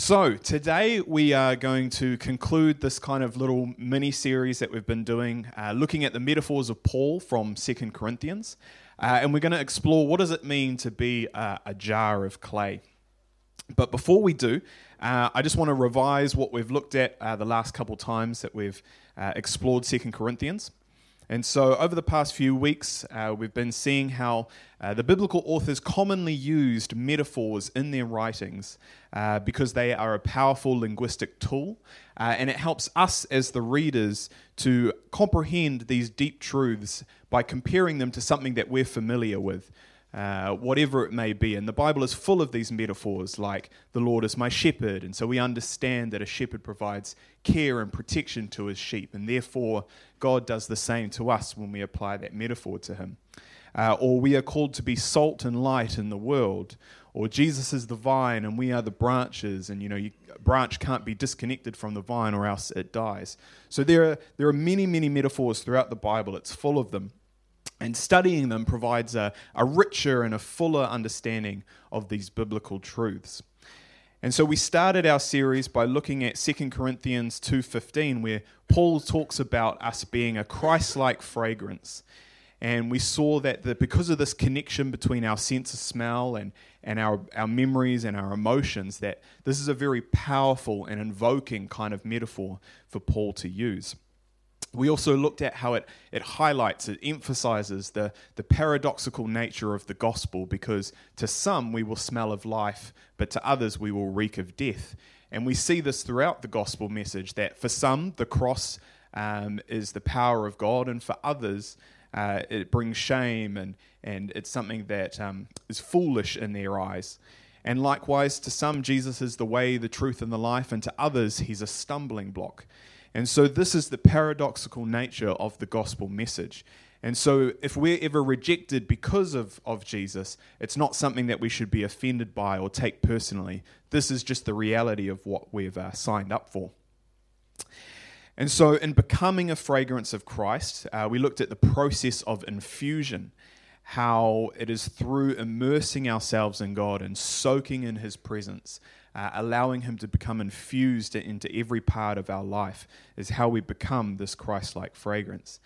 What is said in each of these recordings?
So, today we are going to conclude this kind of little mini series that we've been doing, uh, looking at the metaphors of Paul from Second Corinthians. Uh, and we're going to explore what does it mean to be a, a jar of clay. But before we do, uh, I just want to revise what we've looked at uh, the last couple times that we've uh, explored Second Corinthians. And so, over the past few weeks, uh, we've been seeing how uh, the biblical authors commonly used metaphors in their writings uh, because they are a powerful linguistic tool, uh, and it helps us as the readers to comprehend these deep truths by comparing them to something that we're familiar with. Uh, whatever it may be. And the Bible is full of these metaphors like the Lord is my shepherd. And so we understand that a shepherd provides care and protection to his sheep. And therefore, God does the same to us when we apply that metaphor to him. Uh, or we are called to be salt and light in the world. Or Jesus is the vine and we are the branches. And you know, you, branch can't be disconnected from the vine or else it dies. So there are, there are many, many metaphors throughout the Bible. It's full of them. And studying them provides a, a richer and a fuller understanding of these biblical truths. And so we started our series by looking at 2 Corinthians 2:15 where Paul talks about us being a Christ-like fragrance. And we saw that the, because of this connection between our sense of smell and, and our, our memories and our emotions, that this is a very powerful and invoking kind of metaphor for Paul to use we also looked at how it, it highlights, it emphasizes the, the paradoxical nature of the gospel because to some we will smell of life, but to others we will reek of death. And we see this throughout the gospel message that for some the cross um, is the power of God, and for others uh, it brings shame and, and it's something that um, is foolish in their eyes. And likewise, to some, Jesus is the way, the truth, and the life, and to others, he's a stumbling block. And so, this is the paradoxical nature of the gospel message. And so, if we're ever rejected because of, of Jesus, it's not something that we should be offended by or take personally. This is just the reality of what we've uh, signed up for. And so, in becoming a fragrance of Christ, uh, we looked at the process of infusion, how it is through immersing ourselves in God and soaking in His presence uh, allowing Him to become infused into every part of our life, is how we become this Christ like fragrance.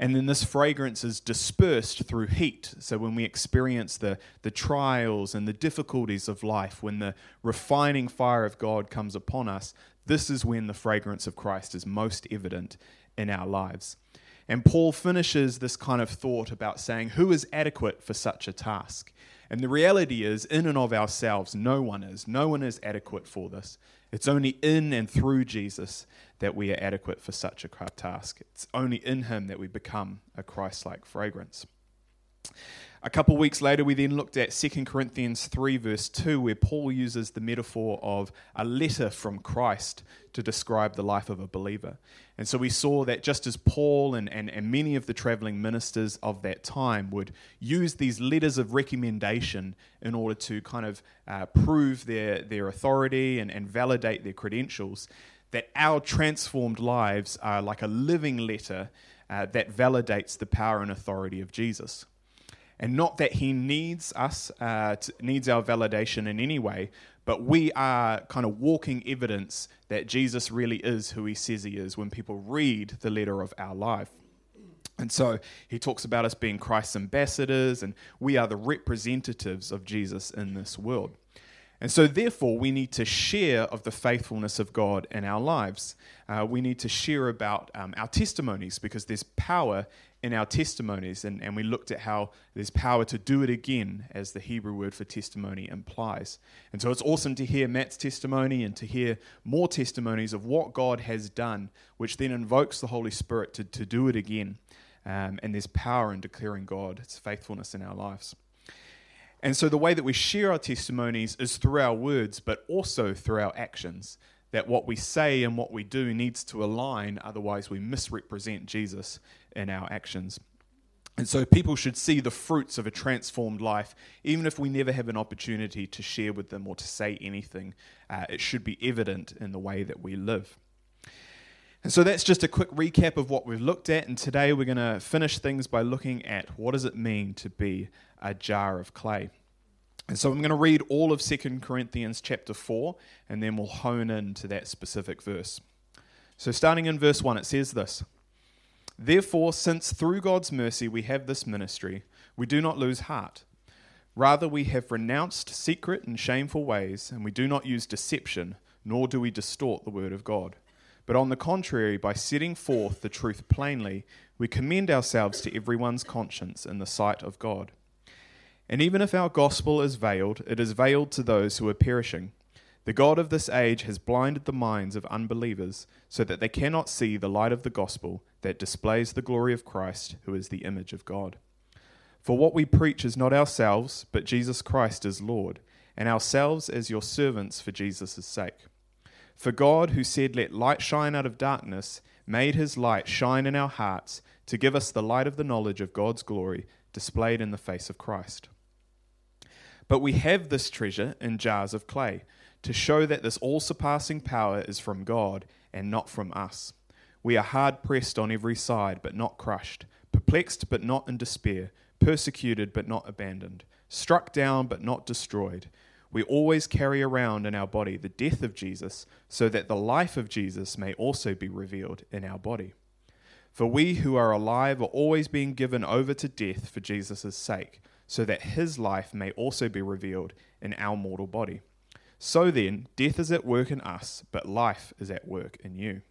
And then this fragrance is dispersed through heat. So when we experience the, the trials and the difficulties of life, when the refining fire of God comes upon us, this is when the fragrance of Christ is most evident in our lives. And Paul finishes this kind of thought about saying, Who is adequate for such a task? And the reality is, in and of ourselves, no one is. No one is adequate for this. It's only in and through Jesus that we are adequate for such a task. It's only in Him that we become a Christ like fragrance. A couple weeks later, we then looked at 2 Corinthians 3, verse 2, where Paul uses the metaphor of a letter from Christ to describe the life of a believer. And so we saw that just as Paul and, and, and many of the traveling ministers of that time would use these letters of recommendation in order to kind of uh, prove their, their authority and, and validate their credentials, that our transformed lives are like a living letter uh, that validates the power and authority of Jesus and not that he needs us, uh, to, needs our validation in any way, but we are kind of walking evidence that Jesus really is who he says he is when people read the letter of our life. And so he talks about us being Christ's ambassadors, and we are the representatives of Jesus in this world. And so, therefore, we need to share of the faithfulness of God in our lives. Uh, we need to share about um, our testimonies because there's power in our testimonies. And, and we looked at how there's power to do it again, as the Hebrew word for testimony implies. And so, it's awesome to hear Matt's testimony and to hear more testimonies of what God has done, which then invokes the Holy Spirit to, to do it again. Um, and there's power in declaring God's faithfulness in our lives. And so the way that we share our testimonies is through our words, but also through our actions. That what we say and what we do needs to align, otherwise, we misrepresent Jesus in our actions. And so people should see the fruits of a transformed life, even if we never have an opportunity to share with them or to say anything. Uh, it should be evident in the way that we live. And so that's just a quick recap of what we've looked at. And today we're going to finish things by looking at what does it mean to be a jar of clay. And so I'm going to read all of 2 Corinthians chapter 4, and then we'll hone in to that specific verse. So, starting in verse 1, it says this Therefore, since through God's mercy we have this ministry, we do not lose heart. Rather, we have renounced secret and shameful ways, and we do not use deception, nor do we distort the word of God. But on the contrary, by setting forth the truth plainly, we commend ourselves to everyone's conscience in the sight of God. And even if our gospel is veiled, it is veiled to those who are perishing. The God of this age has blinded the minds of unbelievers so that they cannot see the light of the gospel that displays the glory of Christ, who is the image of God. For what we preach is not ourselves, but Jesus Christ as Lord, and ourselves as your servants for Jesus' sake. For God, who said, Let light shine out of darkness, made his light shine in our hearts to give us the light of the knowledge of God's glory displayed in the face of Christ. But we have this treasure in jars of clay to show that this all surpassing power is from God and not from us. We are hard pressed on every side, but not crushed, perplexed, but not in despair, persecuted, but not abandoned, struck down, but not destroyed. We always carry around in our body the death of Jesus, so that the life of Jesus may also be revealed in our body. For we who are alive are always being given over to death for Jesus' sake, so that his life may also be revealed in our mortal body. So then, death is at work in us, but life is at work in you.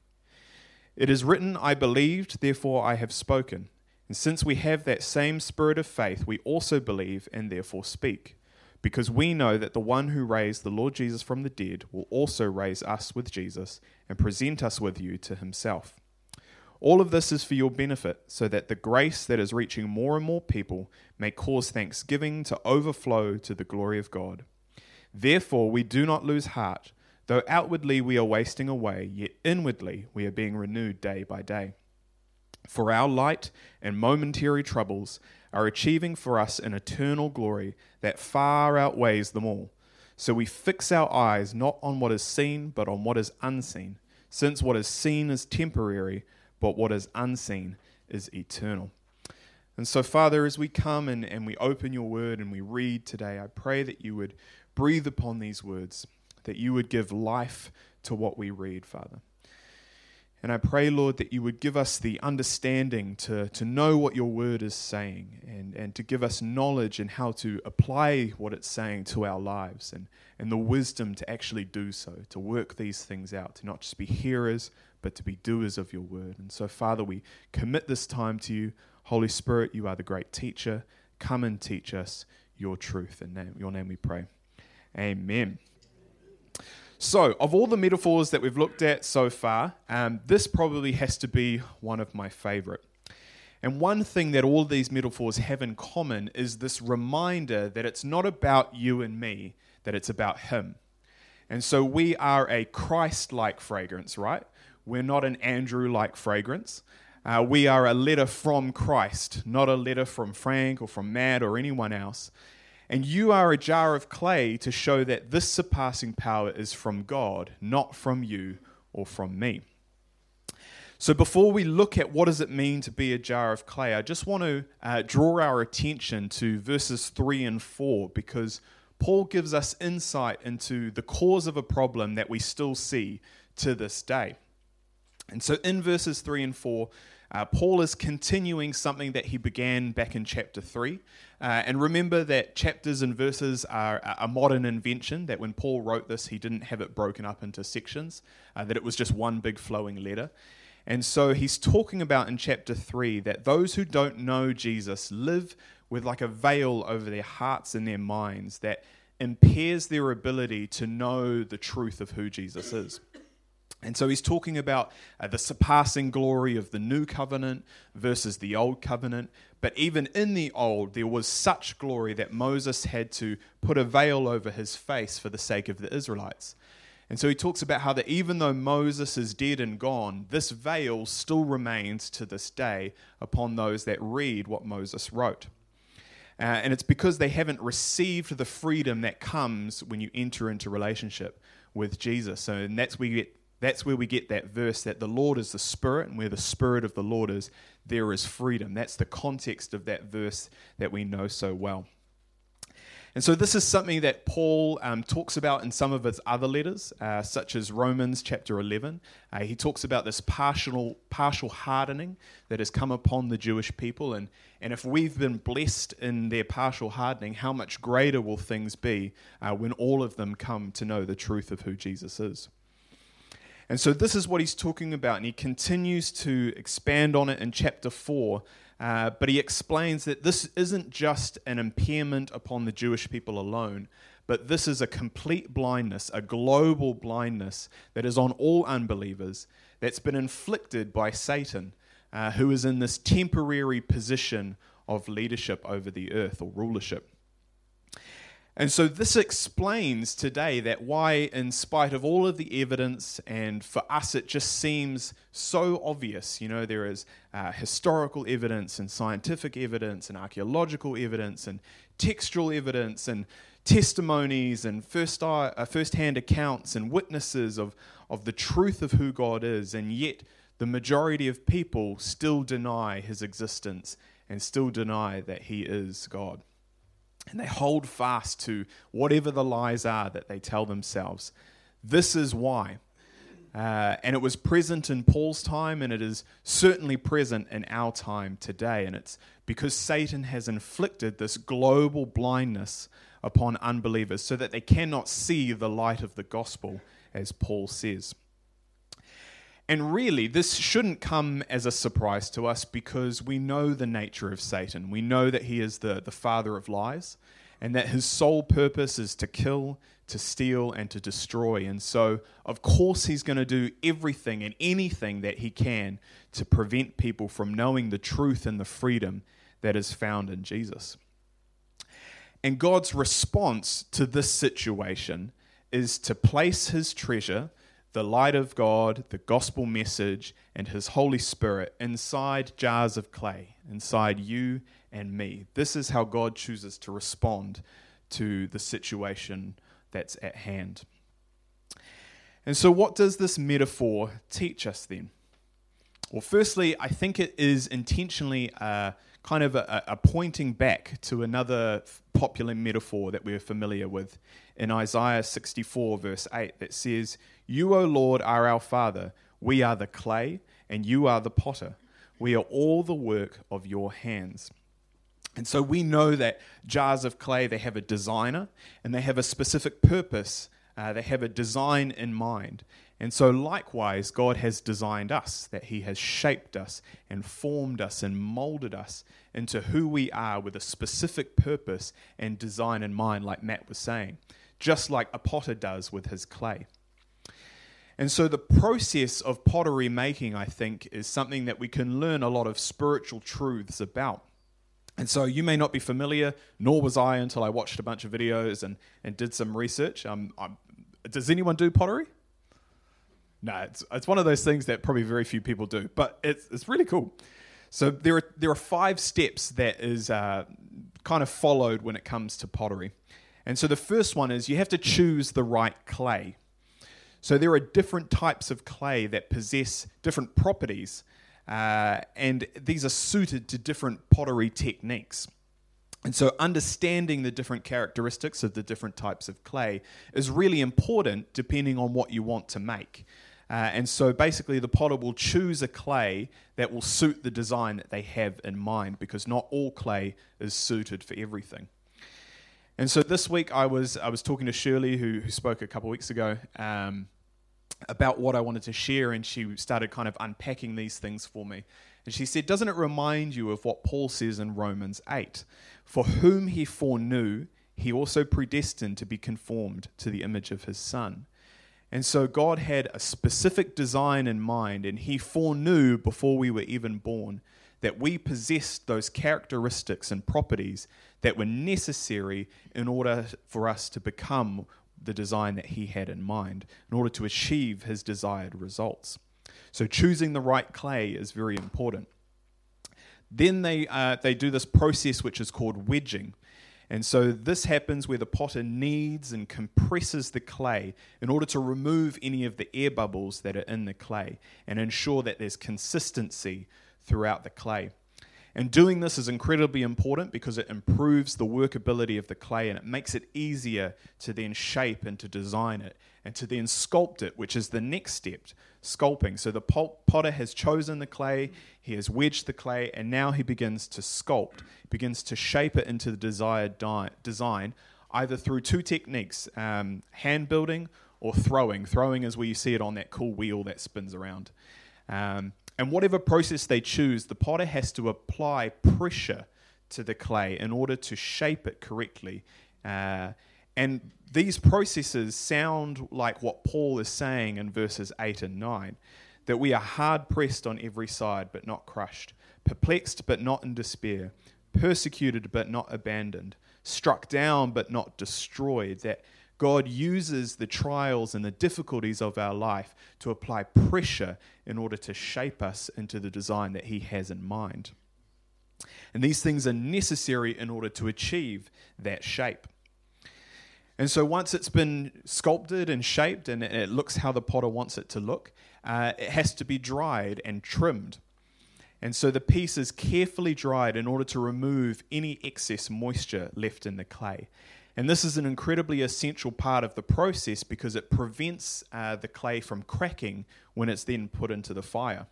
It is written, I believed, therefore I have spoken. And since we have that same spirit of faith, we also believe and therefore speak. Because we know that the one who raised the Lord Jesus from the dead will also raise us with Jesus and present us with you to himself. All of this is for your benefit, so that the grace that is reaching more and more people may cause thanksgiving to overflow to the glory of God. Therefore, we do not lose heart Though outwardly we are wasting away, yet inwardly we are being renewed day by day. For our light and momentary troubles are achieving for us an eternal glory that far outweighs them all. So we fix our eyes not on what is seen, but on what is unseen, since what is seen is temporary, but what is unseen is eternal. And so, Father, as we come and, and we open your word and we read today, I pray that you would breathe upon these words that you would give life to what we read, Father. And I pray, Lord, that you would give us the understanding to, to know what your word is saying and, and to give us knowledge and how to apply what it's saying to our lives and, and the wisdom to actually do so, to work these things out, to not just be hearers, but to be doers of your word. And so, Father, we commit this time to you. Holy Spirit, you are the great teacher. Come and teach us your truth. In name, your name we pray. Amen. So, of all the metaphors that we've looked at so far, um, this probably has to be one of my favorite. And one thing that all these metaphors have in common is this reminder that it's not about you and me, that it's about Him. And so we are a Christ like fragrance, right? We're not an Andrew like fragrance. Uh, we are a letter from Christ, not a letter from Frank or from Matt or anyone else. And you are a jar of clay to show that this surpassing power is from God, not from you or from me. So, before we look at what does it mean to be a jar of clay, I just want to uh, draw our attention to verses 3 and 4 because Paul gives us insight into the cause of a problem that we still see to this day. And so, in verses 3 and 4, uh, Paul is continuing something that he began back in chapter 3. Uh, and remember that chapters and verses are a modern invention, that when Paul wrote this, he didn't have it broken up into sections, uh, that it was just one big flowing letter. And so he's talking about in chapter 3 that those who don't know Jesus live with like a veil over their hearts and their minds that impairs their ability to know the truth of who Jesus is. And so he's talking about uh, the surpassing glory of the new covenant versus the old covenant. But even in the old, there was such glory that Moses had to put a veil over his face for the sake of the Israelites. And so he talks about how that even though Moses is dead and gone, this veil still remains to this day upon those that read what Moses wrote. Uh, and it's because they haven't received the freedom that comes when you enter into relationship with Jesus. So, and that's where you get that's where we get that verse that the Lord is the Spirit, and where the Spirit of the Lord is, there is freedom. That's the context of that verse that we know so well. And so, this is something that Paul um, talks about in some of his other letters, uh, such as Romans chapter 11. Uh, he talks about this partial, partial hardening that has come upon the Jewish people. And, and if we've been blessed in their partial hardening, how much greater will things be uh, when all of them come to know the truth of who Jesus is? And so, this is what he's talking about, and he continues to expand on it in chapter 4 uh, but he explains that this isn't just an impairment upon the Jewish people alone, but this is a complete blindness, a global blindness that is on all unbelievers, that's been inflicted by Satan, uh, who is in this temporary position of leadership over the earth or rulership. And so this explains today that why, in spite of all of the evidence, and for us it just seems so obvious, you know, there is uh, historical evidence and scientific evidence and archaeological evidence and textual evidence and testimonies and first, uh, first-hand accounts and witnesses of, of the truth of who God is, and yet the majority of people still deny his existence and still deny that he is God. And they hold fast to whatever the lies are that they tell themselves. This is why. Uh, and it was present in Paul's time, and it is certainly present in our time today. And it's because Satan has inflicted this global blindness upon unbelievers so that they cannot see the light of the gospel, as Paul says. And really, this shouldn't come as a surprise to us because we know the nature of Satan. We know that he is the, the father of lies and that his sole purpose is to kill, to steal, and to destroy. And so, of course, he's going to do everything and anything that he can to prevent people from knowing the truth and the freedom that is found in Jesus. And God's response to this situation is to place his treasure the light of God, the gospel message, and His Holy Spirit inside jars of clay, inside you and me. This is how God chooses to respond to the situation that's at hand. And so, what does this metaphor teach us then? Well, firstly, I think it is intentionally uh, kind of a, a, pointing back to another popular metaphor that we're familiar with in Isaiah 64, verse 8, that says, You, O Lord, are our Father. We are the clay, and you are the potter. We are all the work of your hands. And so we know that jars of clay, they have a designer and they have a specific purpose. Uh, they have a design in mind. And so, likewise, God has designed us, that He has shaped us and formed us and molded us into who we are with a specific purpose and design in mind, like Matt was saying, just like a potter does with his clay. And so, the process of pottery making, I think, is something that we can learn a lot of spiritual truths about. And so, you may not be familiar, nor was I until I watched a bunch of videos and, and did some research. Um, does anyone do pottery? No, it's, it's one of those things that probably very few people do, but it's, it's really cool. So there are, there are five steps that is uh, kind of followed when it comes to pottery. And so the first one is you have to choose the right clay. So there are different types of clay that possess different properties, uh, and these are suited to different pottery techniques. And so, understanding the different characteristics of the different types of clay is really important depending on what you want to make. Uh, and so basically, the potter will choose a clay that will suit the design that they have in mind because not all clay is suited for everything. And so this week, I was, I was talking to Shirley, who, who spoke a couple weeks ago, um, about what I wanted to share, and she started kind of unpacking these things for me. And she said, Doesn't it remind you of what Paul says in Romans 8? For whom he foreknew, he also predestined to be conformed to the image of his Son and so God had a specific design in mind, and He foreknew before we were even born that we possessed those characteristics and properties that were necessary in order for us to become the design that He had in mind, in order to achieve His desired results. So choosing the right clay is very important. Then they, uh, they do this process which is called wedging. And so this happens where the potter kneads and compresses the clay in order to remove any of the air bubbles that are in the clay and ensure that there's consistency throughout the clay. And doing this is incredibly important because it improves the workability of the clay and it makes it easier to then shape and to design it and to then sculpt it, which is the next step, sculpting. So the potter has chosen the clay, he has wedged the clay, and now he begins to sculpt, begins to shape it into the desired di- design, either through two techniques um, hand building or throwing. Throwing is where you see it on that cool wheel that spins around. Um, and whatever process they choose, the potter has to apply pressure to the clay in order to shape it correctly. Uh, and these processes sound like what Paul is saying in verses 8 and 9 that we are hard pressed on every side, but not crushed, perplexed, but not in despair, persecuted, but not abandoned, struck down, but not destroyed. That God uses the trials and the difficulties of our life to apply pressure in order to shape us into the design that He has in mind. And these things are necessary in order to achieve that shape. And so once it's been sculpted and shaped and it looks how the potter wants it to look, uh, it has to be dried and trimmed. And so the piece is carefully dried in order to remove any excess moisture left in the clay. And this is an incredibly essential part of the process because it prevents uh, the clay from cracking when it's then put into the fire.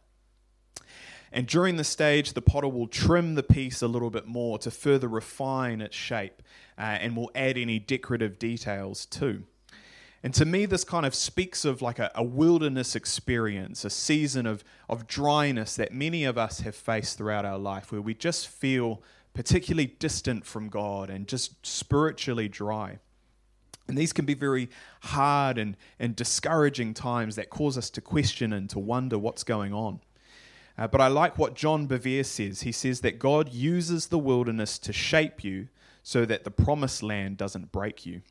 And during the stage, the potter will trim the piece a little bit more to further refine its shape uh, and will add any decorative details too. And to me, this kind of speaks of like a, a, wilderness experience, a season of, of dryness that many of us have faced throughout our life, where we just feel particularly distant from God and just spiritually dry. And these can be very hard and, and discouraging times that cause us to question and to wonder what's going on. Uh, but I like what John Bevere says. He says that God uses the wilderness to shape you so that the promised land doesn't break you.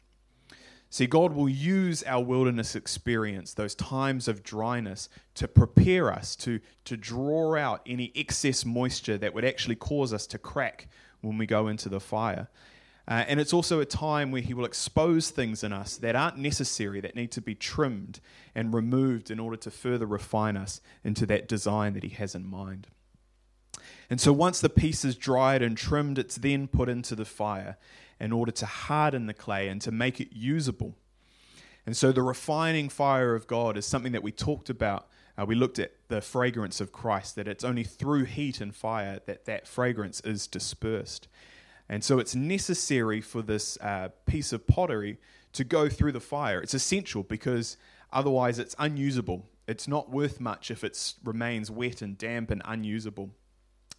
See, God will use our wilderness experience, those times of dryness, to prepare us, to, to draw out any excess moisture that would actually cause us to crack when we go into the fire. Uh, and it's also a time where He will expose things in us that aren't necessary, that need to be trimmed and removed in order to further refine us into that design that He has in mind. And so once the piece is dried and trimmed, it's then put into the fire in order to harden the clay and to make it usable. And so the refining fire of God is something that we talked about. Uh, we looked at the fragrance of Christ, that it's only through heat and fire that that fragrance is dispersed. And so it's necessary for this uh, piece of pottery to go through the fire. It's essential because otherwise it's unusable. It's not worth much if it remains wet and damp and unusable.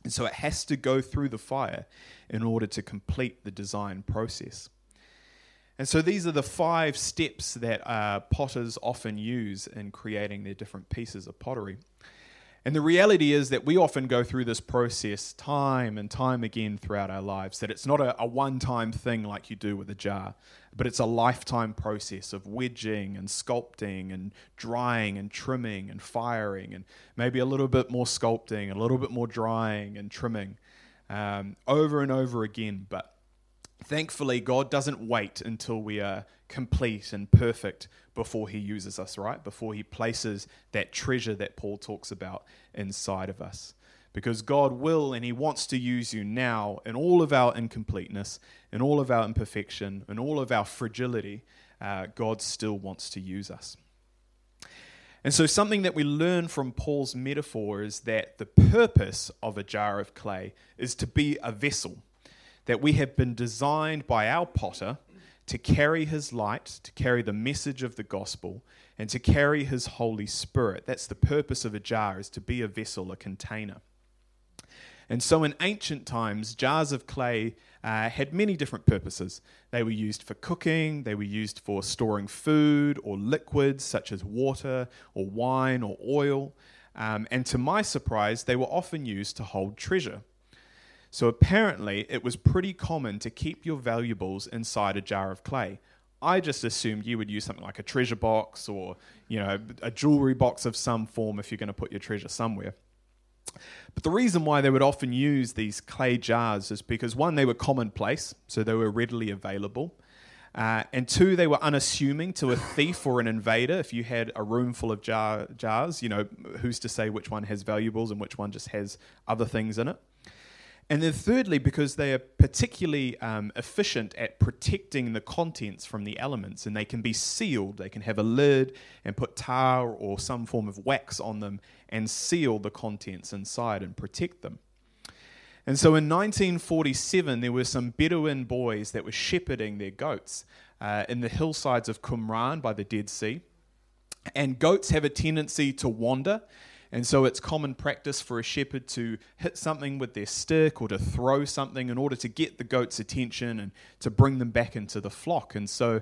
And so it has to go through the fire in order to complete the design process. And so these are the five steps that uh, potters often use in creating their different pieces of pottery. And the reality is that we often go through this process time and time again throughout our lives, that it's not a, a one time thing like you do with a jar, but it's a lifetime process of wedging and sculpting and drying and trimming and firing and maybe a little bit more sculpting, a little bit more drying and trimming um, over and over again. But thankfully, God doesn't wait until we are complete and perfect before he uses us, right? Before he places that treasure that Paul talks about inside of us. Because God will and he wants to use you now in all of our incompleteness, in all of our imperfection, in all of our fragility. Uh, God still wants to use us. And so, something that we learn from Paul's metaphor is that the purpose of a jar of clay is to be a vessel, that we have been designed by our potter to carry his light, to carry the message of the gospel, and to carry his Holy Spirit. That's the purpose of a jar, is to be a vessel, a container. And so in ancient times, jars of clay uh, had many different purposes. They were used for cooking, they were used for storing food or liquids such as water or wine or oil. Um, and to my surprise, they were often used to hold treasure. So apparently, it was pretty common to keep your valuables inside a jar of clay. I just assumed you would use something like a treasure box or, you know, a jewelry box of some form if you're going to put your treasure somewhere. But the reason why they would often use these clay jars is because one, they were commonplace, so they were readily available. Uh, and two, they were unassuming to a thief or an invader. If you had a room full of jar, jars, you know, who's to say which one has valuables and which one just has other things in it? And then, thirdly, because they are particularly um, efficient at protecting the contents from the elements and they can be sealed. They can have a lid and put tar or some form of wax on them and seal the contents inside and protect them. And so in 1947, there were some Bedouin boys that were shepherding their goats uh, in the hillsides of Qumran by the Dead Sea. And goats have a tendency to wander. And so it's common practice for a shepherd to hit something with their stick or to throw something in order to get the goat's attention and to bring them back into the flock. And so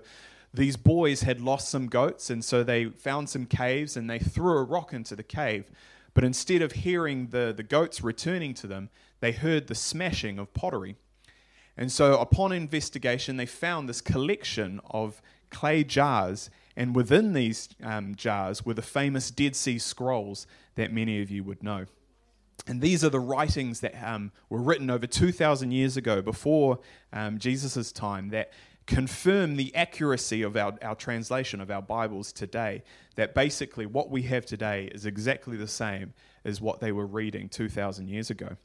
these boys had lost some goats, and so they found some caves and they threw a rock into the cave. But instead of hearing the, the goats returning to them, they heard the smashing of pottery. And so, upon investigation, they found this collection of clay jars, and within these um, jars were the famous Dead Sea Scrolls that many of you would know. And these are the writings that um, were written over 2,000 years ago, before um, Jesus' time, that confirm the accuracy of our, our translation of our Bibles today. That basically what we have today is exactly the same as what they were reading 2,000 years ago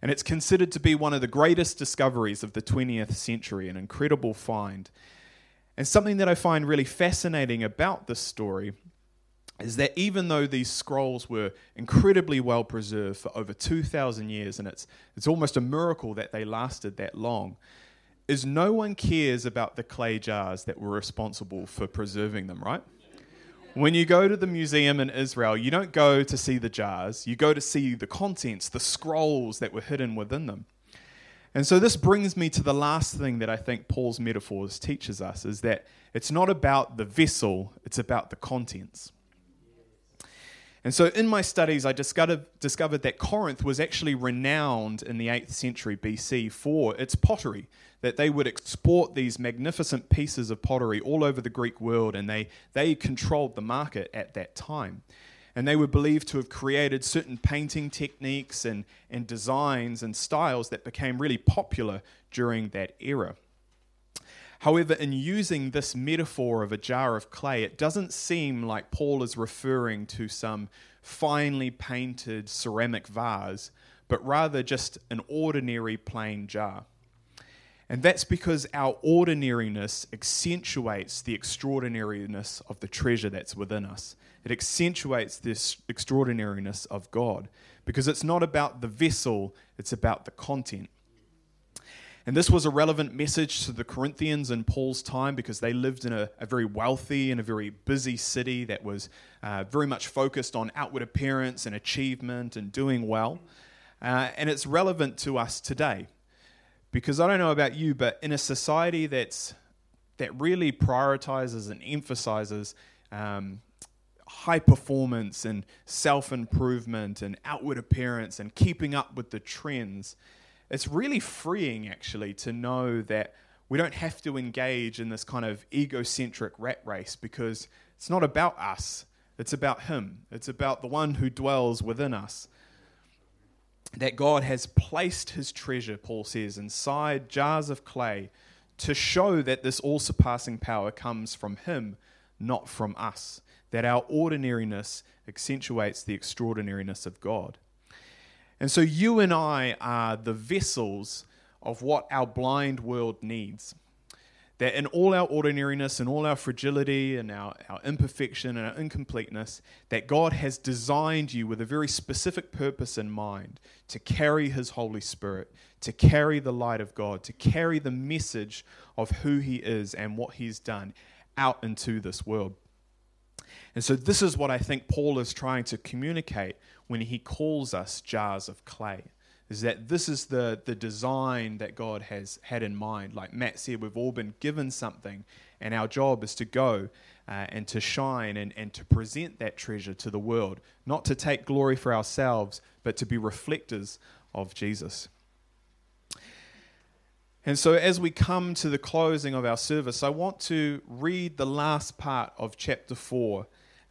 and it's considered to be one of the greatest discoveries of the 20th century, an incredible find. And something that I find really fascinating about this story is that even though these scrolls were incredibly well preserved for over 2,000 years, and it's, it's almost a miracle that they lasted that long, is no one cares about the clay jars that were responsible for preserving them, right? When you go to the museum in Israel, you don't go to see the jars, you go to see the contents, the scrolls that were hidden within them. And so this brings me to the last thing that I think Paul's metaphors teaches us is that it's not about the vessel, it's about the contents. And so in my studies, I discovered, discovered that Corinth was actually renowned in the 8th century BC for its pottery, that they would export these magnificent pieces of pottery all over the Greek world, and they, they controlled the market at that time. And they were believed to have created certain painting techniques and, and designs and styles that became really popular during that era. However, in using this metaphor of a jar of clay, it doesn't seem like Paul is referring to some finely painted ceramic vase, but rather just an ordinary plain jar. And that's because our ordinariness accentuates the extraordinariness of the treasure that's within us. It accentuates this extraordinariness of God because it's not about the vessel, it's about the content. And this was a relevant message to the Corinthians in Paul's time because they lived in a, a very wealthy and a very busy city that was uh, very much focused on outward appearance and achievement and doing well. Uh, and it's relevant to us today because I don't know about you, but in a society that's, that really prioritizes and emphasizes um, high performance and self improvement and outward appearance and keeping up with the trends it's really freeing actually to know that we don't have to engage in this kind of egocentric rat race because it's not about us, it's about Him. It's about the one who dwells within us. That God has placed His treasure, Paul says, inside jars of clay to show that this all surpassing power comes from Him, not from us. That our ordinariness accentuates the extraordinariness of God. And so you and I are the vessels of what our blind world needs. That in all our ordinariness and all our fragility and our, our imperfection and our incompleteness, that God has designed you with a very specific purpose in mind to carry His Holy Spirit, to carry the light of God, to carry the message of who He is and what He's done out into this world. And so, this is what I think Paul is trying to communicate when he calls us jars of clay. Is that this is the, the design that God has had in mind. Like Matt said, we've all been given something, and our job is to go uh, and to shine and, and to present that treasure to the world. Not to take glory for ourselves, but to be reflectors of Jesus. And so, as we come to the closing of our service, I want to read the last part of chapter 4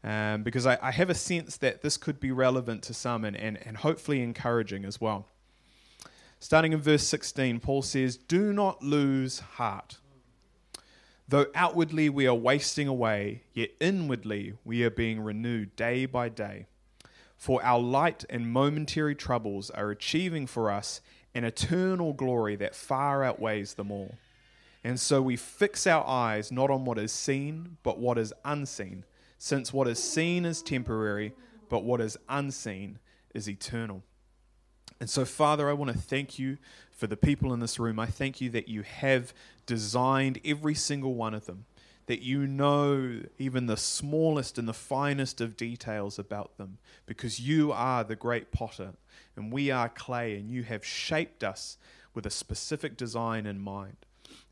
um, because I, I, have a sense that this could be relevant to some and, and, and hopefully encouraging as well. Starting in verse 16, Paul says, Do not lose heart. Though outwardly we are wasting away, yet inwardly we are being renewed day by day. For our light and momentary troubles are achieving for us an eternal glory that far outweighs them all. And so we fix our eyes not on what is seen, but what is unseen, since what is seen is temporary, but what is unseen is eternal. And so, Father, I want to thank you for the people in this room. I thank you that you have designed every single one of them, that you know even the smallest and the finest of details about them, because you are the great potter and we are clay, and you have shaped us with a specific design in mind.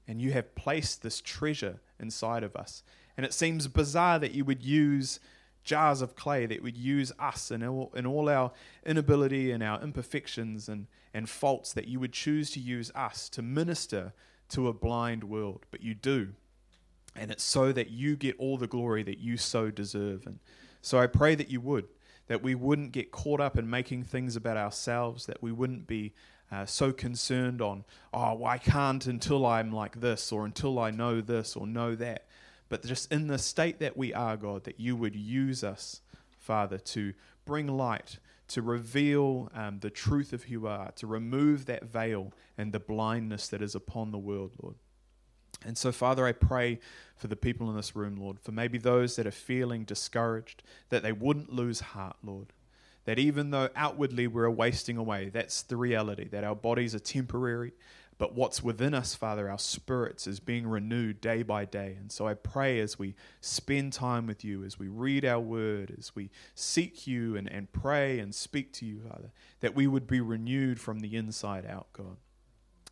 And you have placed this treasure inside of us. And it seems bizarre that you would use jars of clay that would use us and all, in all our inability and our imperfections and, and faults, that you would choose to use us to minister to a blind world. But you do. And it's so that you get all the glory that you so deserve. And so I pray that you would, that we wouldn't get caught up in making things about ourselves, that we wouldn't be uh, so concerned on, oh, well, I can't until I'm like this, or until I know this, or know that but just in the state that we are, God, that you would use us, Father, to bring light, to reveal um, the truth of who you are, to remove that veil and the blindness that is upon the world, Lord. And so, Father, I pray for the people in this room, Lord, for maybe those that are feeling discouraged, that they wouldn't lose heart, Lord. That even though outwardly we're wasting away, that's the reality, that our bodies are temporary, but what's within us, Father, our spirits, is being renewed day by day. And so I pray as we spend time with you, as we read our word, as we seek you and, and pray and speak to you, Father, that we would be renewed from the inside out, God.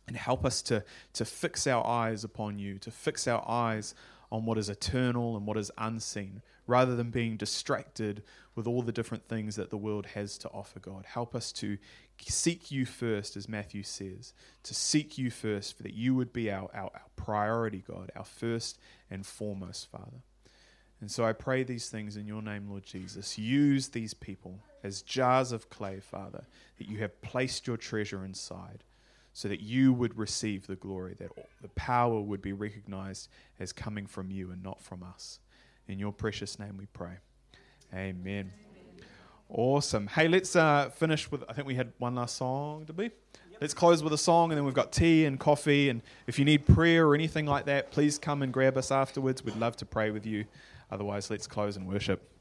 And help us to, to fix our eyes upon you, to fix our eyes on what is eternal and what is unseen, rather than being distracted with all the different things that the world has to offer, God. Help us to seek you first, as Matthew says, to seek you first, for that you would be our, our, our priority, God, our first and foremost, Father. And so I pray these things in your name, Lord Jesus. Use these people as jars of clay, Father, that you have placed your treasure inside, so that you would receive the glory, that the power would be recognized as coming from you and not from us. In your precious name we pray. Amen. Awesome. Hey, let's uh, finish with. I think we had one last song, did we? Yep. Let's close with a song, and then we've got tea and coffee. And if you need prayer or anything like that, please come and grab us afterwards. We'd love to pray with you. Otherwise, let's close and worship.